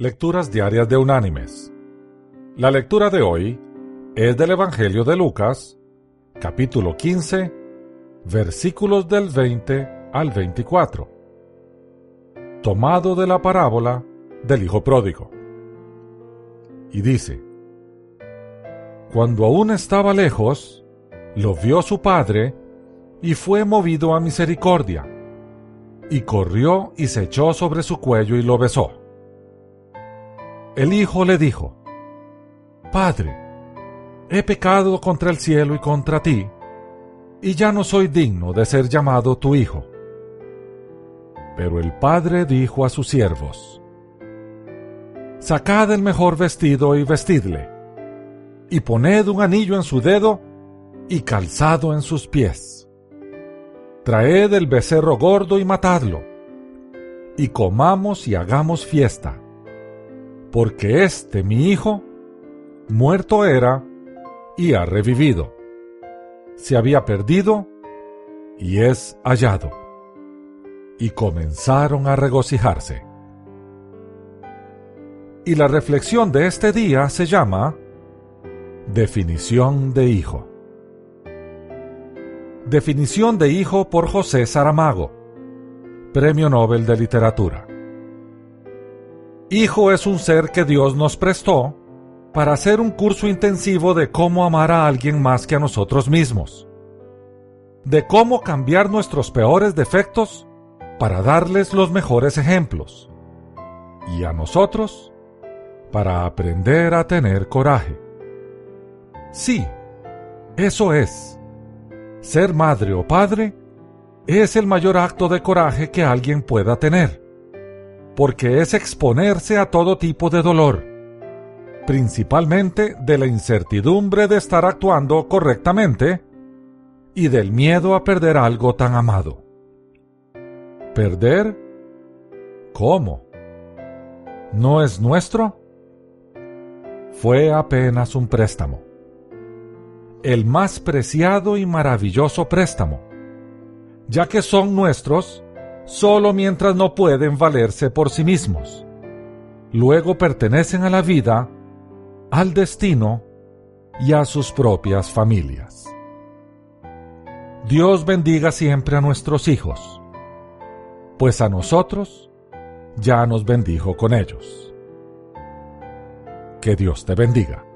Lecturas Diarias de Unánimes. La lectura de hoy es del Evangelio de Lucas, capítulo 15, versículos del 20 al 24, tomado de la parábola del Hijo Pródigo. Y dice, Cuando aún estaba lejos, lo vio su padre y fue movido a misericordia, y corrió y se echó sobre su cuello y lo besó. El hijo le dijo, Padre, he pecado contra el cielo y contra ti, y ya no soy digno de ser llamado tu hijo. Pero el padre dijo a sus siervos, Sacad el mejor vestido y vestidle, y poned un anillo en su dedo y calzado en sus pies. Traed el becerro gordo y matadlo, y comamos y hagamos fiesta porque este mi hijo muerto era y ha revivido. Se había perdido y es hallado. Y comenzaron a regocijarse. Y la reflexión de este día se llama Definición de Hijo. Definición de Hijo por José Saramago, Premio Nobel de Literatura. Hijo es un ser que Dios nos prestó para hacer un curso intensivo de cómo amar a alguien más que a nosotros mismos, de cómo cambiar nuestros peores defectos para darles los mejores ejemplos, y a nosotros para aprender a tener coraje. Sí, eso es. Ser madre o padre es el mayor acto de coraje que alguien pueda tener porque es exponerse a todo tipo de dolor, principalmente de la incertidumbre de estar actuando correctamente y del miedo a perder algo tan amado. ¿Perder? ¿Cómo? ¿No es nuestro? Fue apenas un préstamo. El más preciado y maravilloso préstamo, ya que son nuestros solo mientras no pueden valerse por sí mismos. Luego pertenecen a la vida, al destino y a sus propias familias. Dios bendiga siempre a nuestros hijos, pues a nosotros ya nos bendijo con ellos. Que Dios te bendiga.